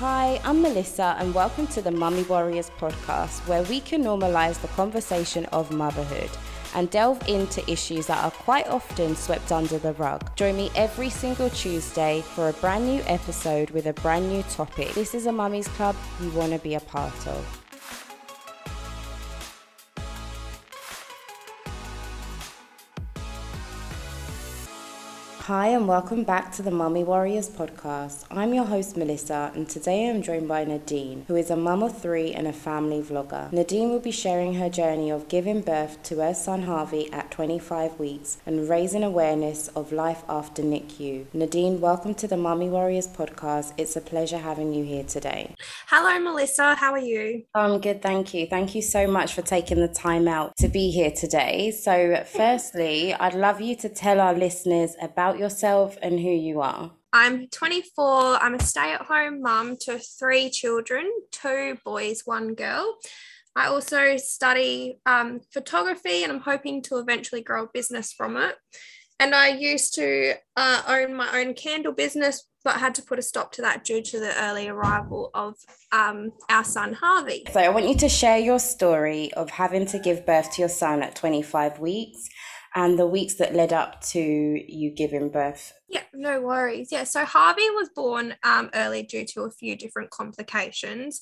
Hi, I'm Melissa, and welcome to the Mummy Warriors podcast, where we can normalize the conversation of motherhood and delve into issues that are quite often swept under the rug. Join me every single Tuesday for a brand new episode with a brand new topic. This is a Mummy's Club you want to be a part of. Hi, and welcome back to the Mummy Warriors podcast. I'm your host, Melissa, and today I'm joined by Nadine, who is a mum of three and a family vlogger. Nadine will be sharing her journey of giving birth to her son Harvey at 25 weeks and raising awareness of life after NICU. Nadine, welcome to the Mummy Warriors podcast. It's a pleasure having you here today. Hello, Melissa. How are you? I'm good, thank you. Thank you so much for taking the time out to be here today. So, firstly, I'd love you to tell our listeners about yourself and who you are. I'm 24. I'm a stay at home mum to three children two boys, one girl. I also study um, photography and I'm hoping to eventually grow a business from it. And I used to uh, own my own candle business, but had to put a stop to that due to the early arrival of um, our son Harvey. So, I want you to share your story of having to give birth to your son at 25 weeks and the weeks that led up to you giving birth. Yeah, no worries. Yeah, so Harvey was born um, early due to a few different complications.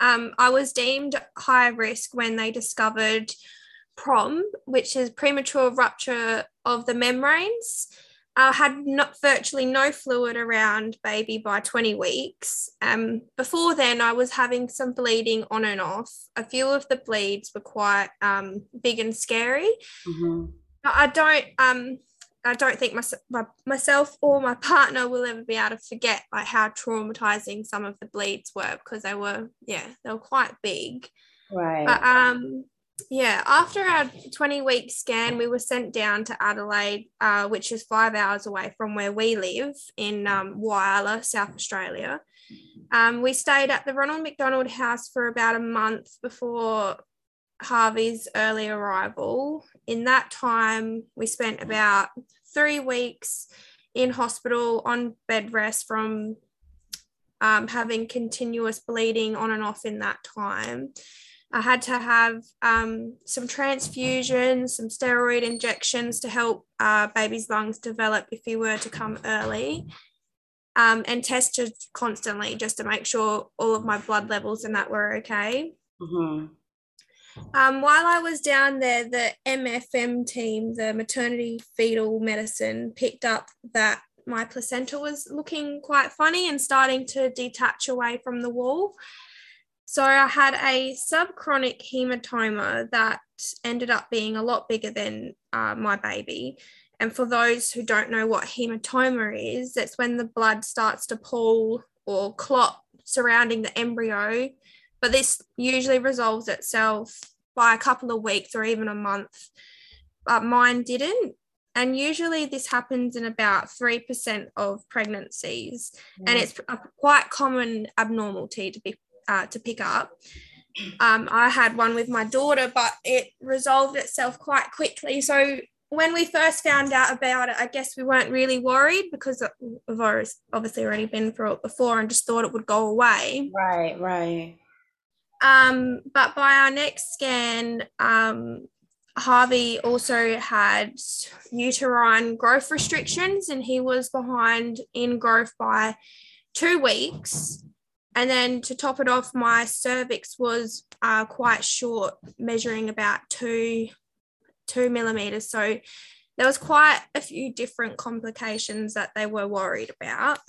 Um, I was deemed high risk when they discovered PROM, which is premature rupture of the membranes. I had not, virtually no fluid around baby by 20 weeks. Um, before then, I was having some bleeding on and off. A few of the bleeds were quite um, big and scary. Mm-hmm. I don't um I don't think my, my, myself or my partner will ever be able to forget like how traumatizing some of the bleeds were because they were yeah they were quite big Right. but um yeah after our 20 week scan we were sent down to Adelaide uh, which is five hours away from where we live in um, Whyalla South Australia um, we stayed at the Ronald McDonald House for about a month before Harvey's early arrival. In that time, we spent about three weeks in hospital on bed rest from um, having continuous bleeding on and off in that time. I had to have um, some transfusions, some steroid injections to help uh, baby's lungs develop if he were to come early, um, and tested constantly just to make sure all of my blood levels and that were okay. Mm-hmm. Um, while I was down there, the MFM team, the maternity fetal medicine, picked up that my placenta was looking quite funny and starting to detach away from the wall. So I had a subchorionic hematoma that ended up being a lot bigger than uh, my baby. And for those who don't know what hematoma is, it's when the blood starts to pool or clot surrounding the embryo but this usually resolves itself by a couple of weeks or even a month. But mine didn't. And usually this happens in about 3% of pregnancies. And it's a quite common abnormality to be uh, to pick up. Um, I had one with my daughter, but it resolved itself quite quickly. So when we first found out about it, I guess we weren't really worried because we've obviously already been through it before and just thought it would go away. Right, right. Um, but by our next scan, um, Harvey also had uterine growth restrictions and he was behind in growth by two weeks. And then to top it off, my cervix was uh, quite short, measuring about two, two millimeters. So there was quite a few different complications that they were worried about.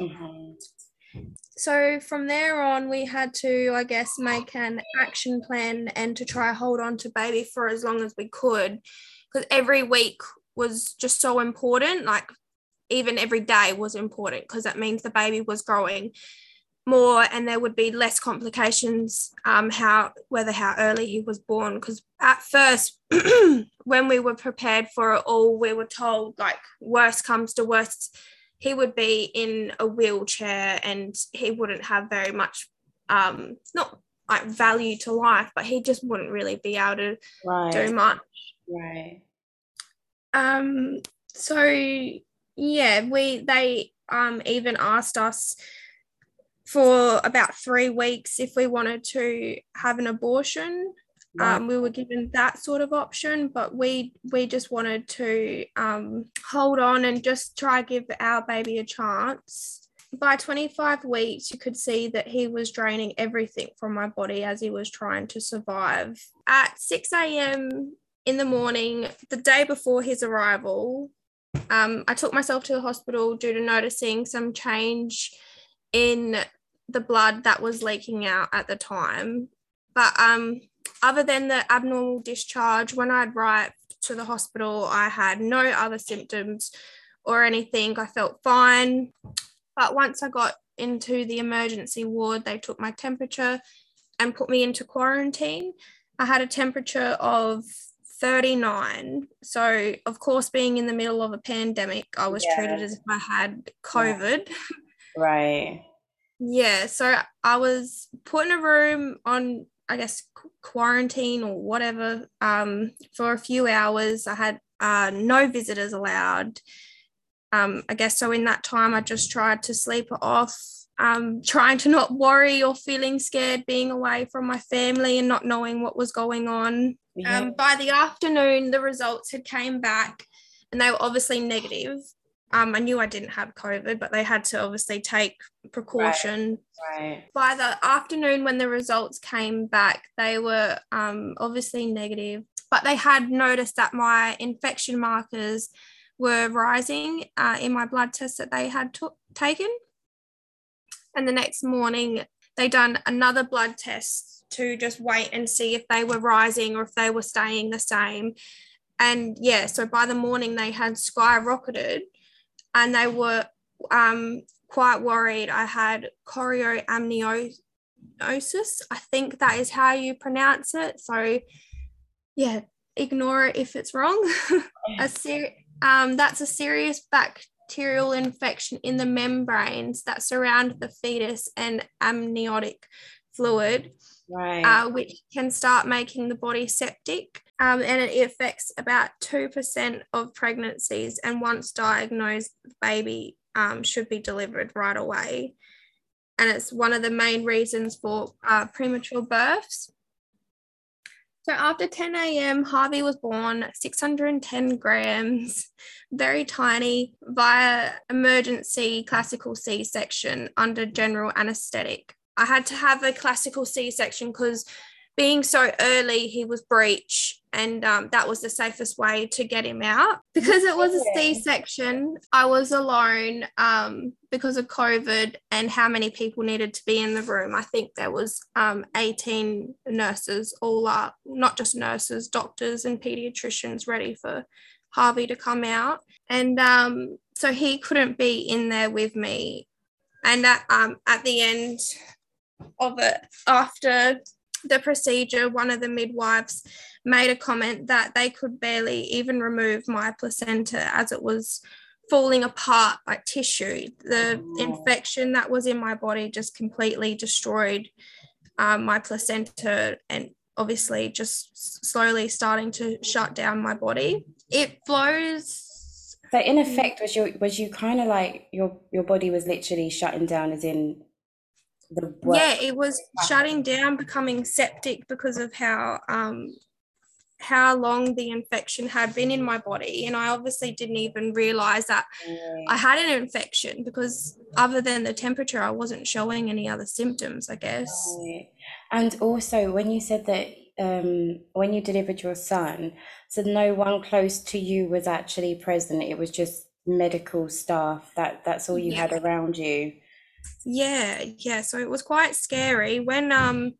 Mm-hmm. So from there on, we had to, I guess, make an action plan and to try hold on to baby for as long as we could, because every week was just so important. Like even every day was important because that means the baby was growing more and there would be less complications um how whether how early he was born because at first when we were prepared for it all we were told like worst comes to worst he would be in a wheelchair and he wouldn't have very much um not like value to life but he just wouldn't really be able to Right. do much Right. um so yeah we they um even asked us for about three weeks if we wanted to have an abortion. Um, we were given that sort of option, but we we just wanted to um, hold on and just try give our baby a chance. By 25 weeks, you could see that he was draining everything from my body as he was trying to survive. At 6 a.m. in the morning, the day before his arrival, um, I took myself to the hospital due to noticing some change in the blood that was leaking out at the time. But um, other than the abnormal discharge, when I'd arrived to the hospital, I had no other symptoms or anything. I felt fine. But once I got into the emergency ward, they took my temperature and put me into quarantine. I had a temperature of 39. So, of course, being in the middle of a pandemic, I was yeah. treated as if I had COVID. Right. yeah. So, I was put in a room on I guess quarantine or whatever um, for a few hours. I had uh, no visitors allowed. Um, I guess so. In that time, I just tried to sleep it off, um, trying to not worry or feeling scared being away from my family and not knowing what was going on. Yeah. Um, by the afternoon, the results had came back, and they were obviously negative. Um, I knew I didn't have COVID, but they had to obviously take precaution. Right. right. By the afternoon, when the results came back, they were um, obviously negative, but they had noticed that my infection markers were rising uh, in my blood test that they had t- taken. And the next morning, they done another blood test to just wait and see if they were rising or if they were staying the same. And yeah, so by the morning, they had skyrocketed and they were um, quite worried. I had chorioamniosis. I think that is how you pronounce it. So, yeah, ignore it if it's wrong. a ser- um, that's a serious bacterial infection in the membranes that surround the fetus and amniotic fluid, right. uh, which can start making the body septic um, and it affects about 2% of pregnancies. And once diagnosed, the baby um, should be delivered right away. And it's one of the main reasons for uh, premature births. So after 10 a.m., Harvey was born 610 grams, very tiny, via emergency classical C section under general anesthetic. I had to have a classical C section because being so early, he was breech, and um, that was the safest way to get him out. Because it was a C section, I was alone um, because of COVID and how many people needed to be in the room. I think there was um, 18 nurses, all up, not just nurses, doctors and pediatricians ready for Harvey to come out. And um, so he couldn't be in there with me. And at, um, at the end of it, after the procedure, one of the midwives made a comment that they could barely even remove my placenta as it was falling apart like tissue. The oh. infection that was in my body just completely destroyed um, my placenta and obviously just slowly starting to shut down my body. It flows. So in effect, was your was you kind of like your your body was literally shutting down, as in the yeah it was shutting down becoming septic because of how um how long the infection had been in my body. And i obviously didn't even realize that i had an infection because other than the temperature i wasn't showing any other symptoms i guess. And also when you said that um, when you delivered your son so no one close to you was actually present. It was just medical staff that that's all you yeah. had around you yeah yeah so it was quite scary. When um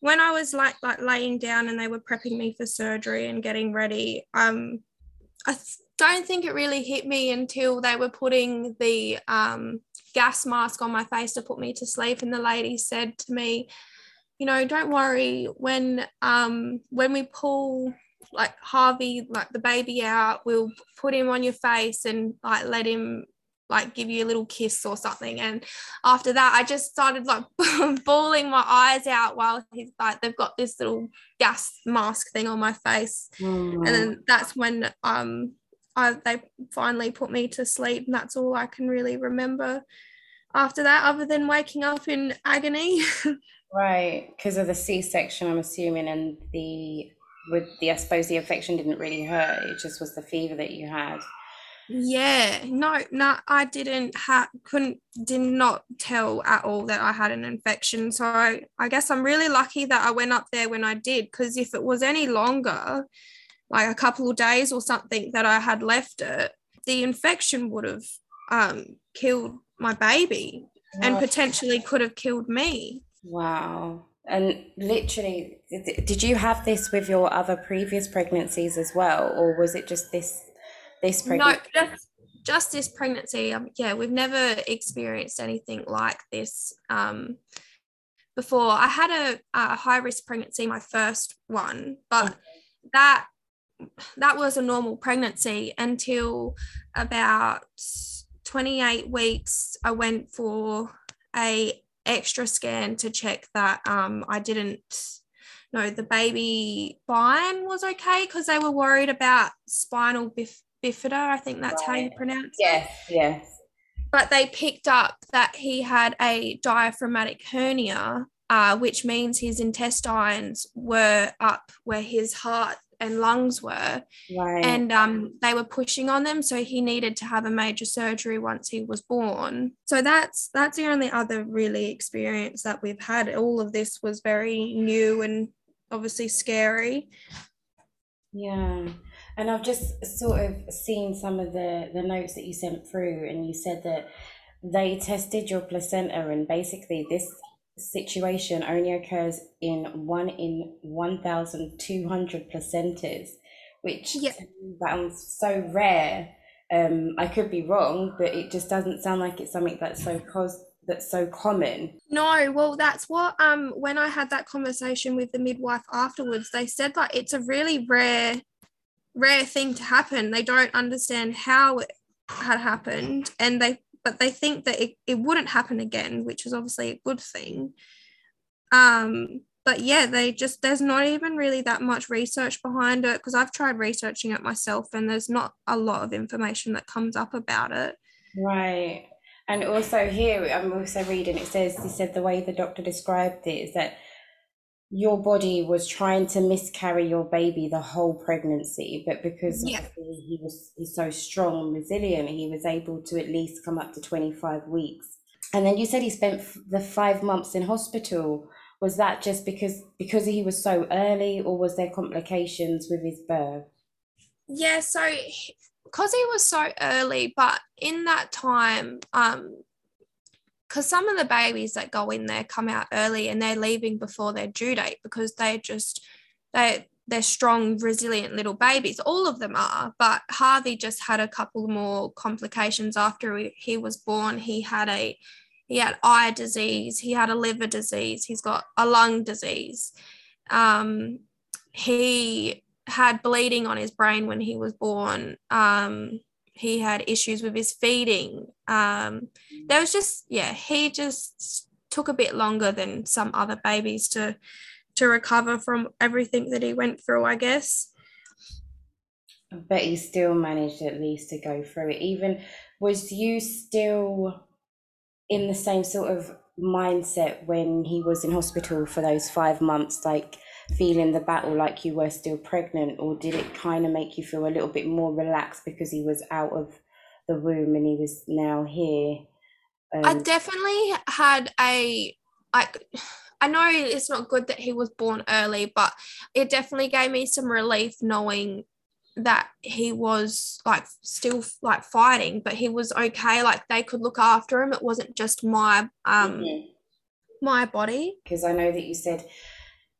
when i was like like laying down and they were prepping me for surgery and getting ready um i th- don't think it really hit me until they were putting the um gas mask on my face to put me to sleep and the lady said to me you know don't worry when um when we pull like harvey like the baby out we'll put him on your face and like let him like give you a little kiss or something. And after that, I just started like bawling my eyes out while he's like, they've got this little gas mask thing on my face. Mm. And then that's when um I, they finally put me to sleep. And that's all I can really remember after that, other than waking up in agony. right, because of the C-section, I'm assuming, and the with the I suppose the infection didn't really hurt. It just was the fever that you had. Yeah, no, no, I didn't have, couldn't, did not tell at all that I had an infection. So I, I guess I'm really lucky that I went up there when I did, because if it was any longer, like a couple of days or something that I had left it, the infection would have um, killed my baby wow. and potentially could have killed me. Wow. And literally, did you have this with your other previous pregnancies as well, or was it just this this pregnancy? No, just, just this pregnancy. Um, yeah, we've never experienced anything like this um, before. I had a, a high risk pregnancy, my first one, but okay. that that was a normal pregnancy until about 28 weeks. I went for a extra scan to check that um, I didn't know the baby spine was okay because they were worried about spinal bif- bifida. I think that's right. how you pronounce yes, it. Yes, yes. But they picked up that he had a diaphragmatic hernia, uh, which means his intestines were up where his heart and lungs were right. and um, they were pushing on them so he needed to have a major surgery once he was born so that's that's the only other really experience that we've had all of this was very new and obviously scary yeah and i've just sort of seen some of the the notes that you sent through and you said that they tested your placenta and basically this situation only occurs in one in 1,200 placentas, which yeah. sounds so rare. Um, I could be wrong, but it just doesn't sound like it's something that's so cos- that's so common. No, well, that's what um when I had that conversation with the midwife afterwards, they said that it's a really rare rare thing to happen. They don't understand how it had happened, and they but they think that it, it wouldn't happen again, which is obviously a good thing. Um, but yeah, they just there's not even really that much research behind it because I've tried researching it myself and there's not a lot of information that comes up about it. Right. And also here I'm also reading it says he said the way the doctor described it is that your body was trying to miscarry your baby the whole pregnancy, but because yeah. he was he's so strong and resilient, he was able to at least come up to 25 weeks. And then you said he spent the five months in hospital. Was that just because because he was so early, or was there complications with his birth? Yeah, so because he was so early, but in that time, um, because some of the babies that go in there come out early and they're leaving before their due date because they just they they're strong resilient little babies. All of them are but harvey just had a couple more complications after he was born. He had a he had eye disease he had a liver disease he's got a lung disease. Um, he had bleeding on his brain when he was born. Um, he had issues with his feeding. Um, there was just, yeah, he just took a bit longer than some other babies to to recover from everything that he went through, I guess. But he still managed at least to go through it. Even was you still in the same sort of mindset when he was in hospital for those five months, like feeling the battle like you were still pregnant, or did it kind of make you feel a little bit more relaxed because he was out of the womb and he was now here? Um, I definitely had a like. I know it's not good that he was born early, but it definitely gave me some relief knowing that he was like still like fighting, but he was okay. Like they could look after him. It wasn't just my um mm-hmm. my body. Because I know that you said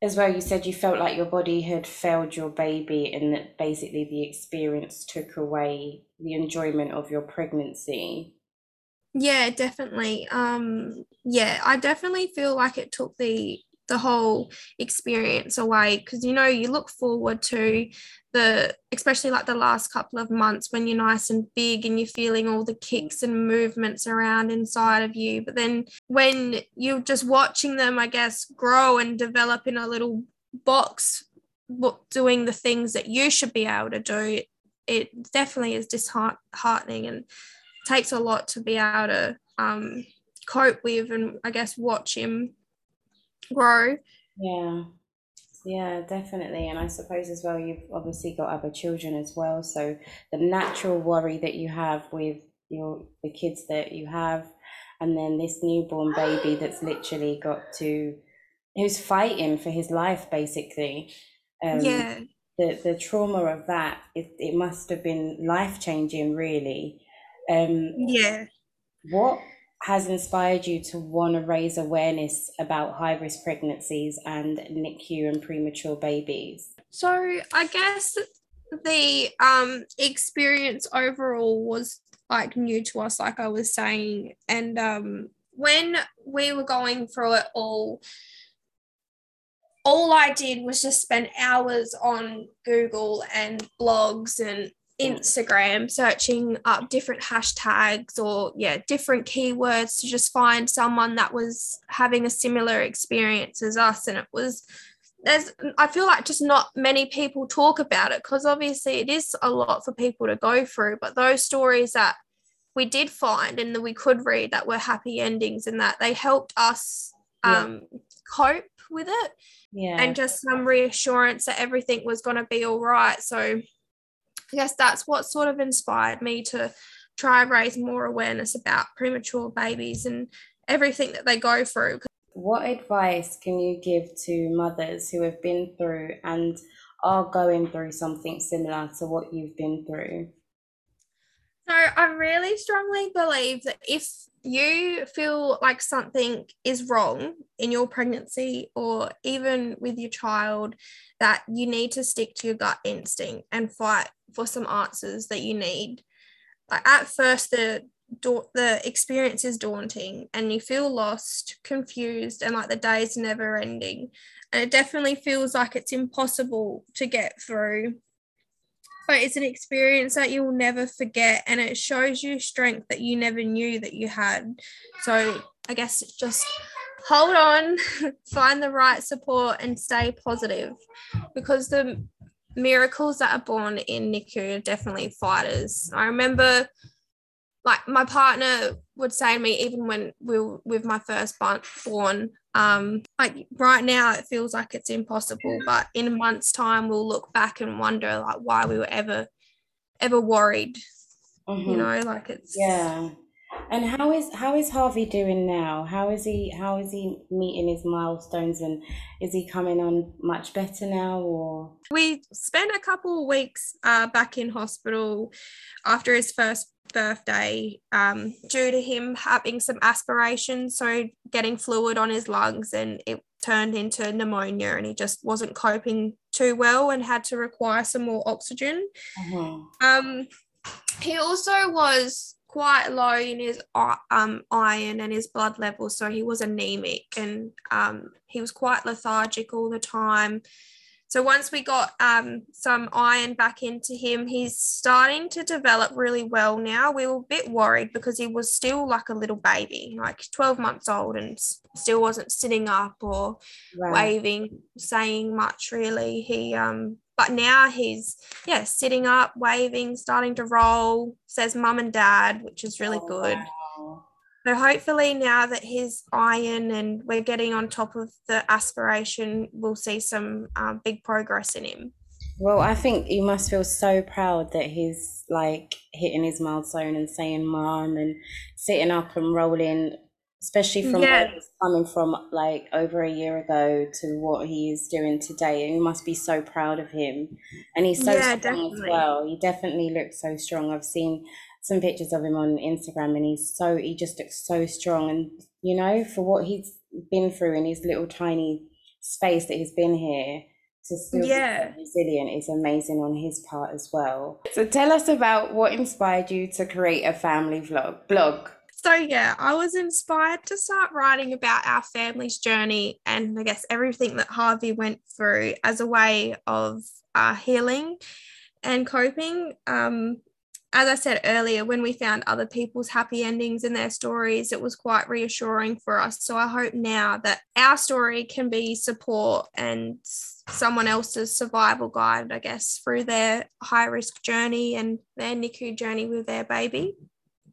as well, you said you felt like your body had failed your baby and that basically the experience took away the enjoyment of your pregnancy. Yeah, definitely. Um, yeah, I definitely feel like it took the the whole experience away because you know you look forward to the especially like the last couple of months when you're nice and big and you're feeling all the kicks and movements around inside of you. But then when you're just watching them i guess grow and develop in a little box doing the things that you should be able to do it definitely is disheartening and takes a lot to be able to um, cope with and I guess watch him grow. Yeah. Yeah, definitely. And I suppose as well, you've obviously got other children as well. So the natural worry that you have with your the kids that you have, and then this newborn baby that's literally got to who's fighting for his life basically. Um, yeah. The the trauma of that it, it must have been life changing really. Um, yeah. What has inspired you to want to raise awareness about high risk pregnancies and NICU and premature babies? So, I guess the um, experience overall was like new to us, like I was saying. And um, when we were going through it all, all I did was just spend hours on Google and blogs and Instagram searching up different hashtags or yeah different keywords to just find someone that was having a similar experience as us. And it was there's I feel like just not many people talk about it because obviously it is a lot for people to go through. But those stories that we did find and that we could read that were happy endings and that they helped us um, yeah. cope with it. Yeah. And just some reassurance that everything was going to be all right. So I guess that's what sort of inspired me to try and raise more awareness about premature babies and everything that they go through. What advice can you give to mothers who have been through and are going through something similar to what you've been through? So, I really strongly believe that if you feel like something is wrong in your pregnancy or even with your child, that you need to stick to your gut instinct and fight for some answers that you need. Like at first, the the experience is daunting and you feel lost, confused, and like the day is never ending. And it definitely feels like it's impossible to get through. But it's an experience that you'll never forget and it shows you strength that you never knew that you had. So I guess just hold on, find the right support and stay positive because the miracles that are born in NICU are definitely fighters. I remember like my partner would say to me even when we were with my first born um like right now it feels like it's impossible but in a month's time we'll look back and wonder like why we were ever ever worried mm-hmm. you know like it's yeah and how is how is Harvey doing now? How is he how is he meeting his milestones and is he coming on much better now or we spent a couple of weeks uh, back in hospital after his first birthday um, due to him having some aspiration so getting fluid on his lungs and it turned into pneumonia and he just wasn't coping too well and had to require some more oxygen uh-huh. um, he also was quite low in his uh, um, iron and his blood levels, so he was anemic and um, he was quite lethargic all the time. So once we got um, some iron back into him, he's starting to develop really well now. We were a bit worried because he was still like a little baby, like 12 months old, and still wasn't sitting up or right. waving, saying much really. He um but now he's yeah sitting up waving starting to roll says mum and dad which is really oh, good wow. So hopefully now that his iron and we're getting on top of the aspiration we'll see some um, big progress in him. Well i think you must feel so proud that he's like hitting his milestone and saying mom and sitting up and rolling especially from yeah. where he's coming from like over a year ago to what he is doing today. And you must be so proud of him. And he's so yeah, strong definitely. as well. He definitely looks so strong. I've seen some pictures of him on instagram and he's so he just looks so strong and you know for what he's been through in his little tiny space that he's been here to still yeah. be resilient is amazing on his part as well. So tell us about what inspired you to create a family vlog blog. So, yeah, I was inspired to start writing about our family's journey and I guess everything that Harvey went through as a way of uh, healing and coping. Um, as I said earlier, when we found other people's happy endings in their stories, it was quite reassuring for us. So I hope now that our story can be support and someone else's survival guide, I guess, through their high risk journey and their NICU journey with their baby.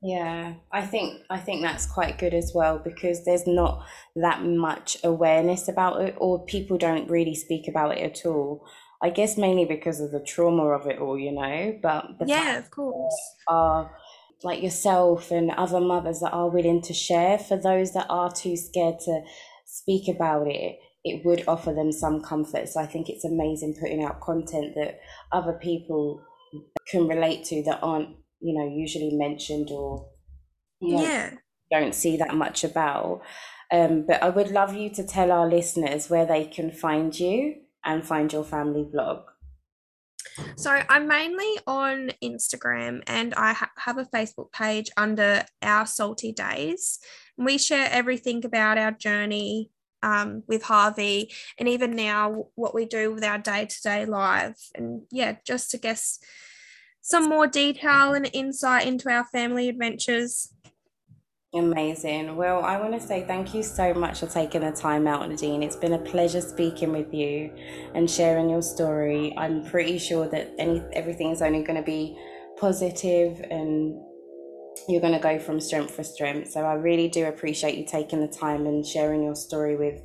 Yeah, I think I think that's quite good as well because there's not that much awareness about it, or people don't really speak about it at all. I guess mainly because of the trauma of it all, you know. But yeah, of course, are like yourself and other mothers that are willing to share. For those that are too scared to speak about it, it would offer them some comfort. So I think it's amazing putting out content that other people can relate to that aren't you know usually mentioned or yeah don't see that much about um, but i would love you to tell our listeners where they can find you and find your family blog so I'm mainly on Instagram and I ha- have a Facebook page under Our Salty Days. We share everything about our journey um, with Harvey and even now what we do with our day to day life. And yeah, just to guess some more detail and insight into our family adventures. Amazing. Well, I want to say thank you so much for taking the time out, Nadine. It's been a pleasure speaking with you and sharing your story. I'm pretty sure that any everything's only going to be positive and you're going to go from strength for strength. So I really do appreciate you taking the time and sharing your story with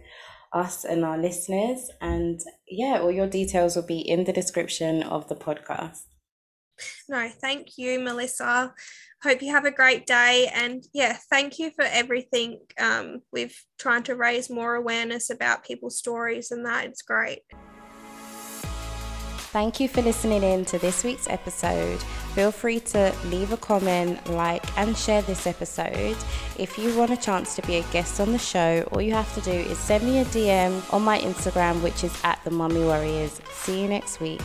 us and our listeners. And yeah, all your details will be in the description of the podcast. No, thank you, Melissa. Hope you have a great day. And yeah, thank you for everything um, with trying to raise more awareness about people's stories and that. It's great. Thank you for listening in to this week's episode. Feel free to leave a comment, like, and share this episode. If you want a chance to be a guest on the show, all you have to do is send me a DM on my Instagram, which is at the Mummy Warriors. See you next week.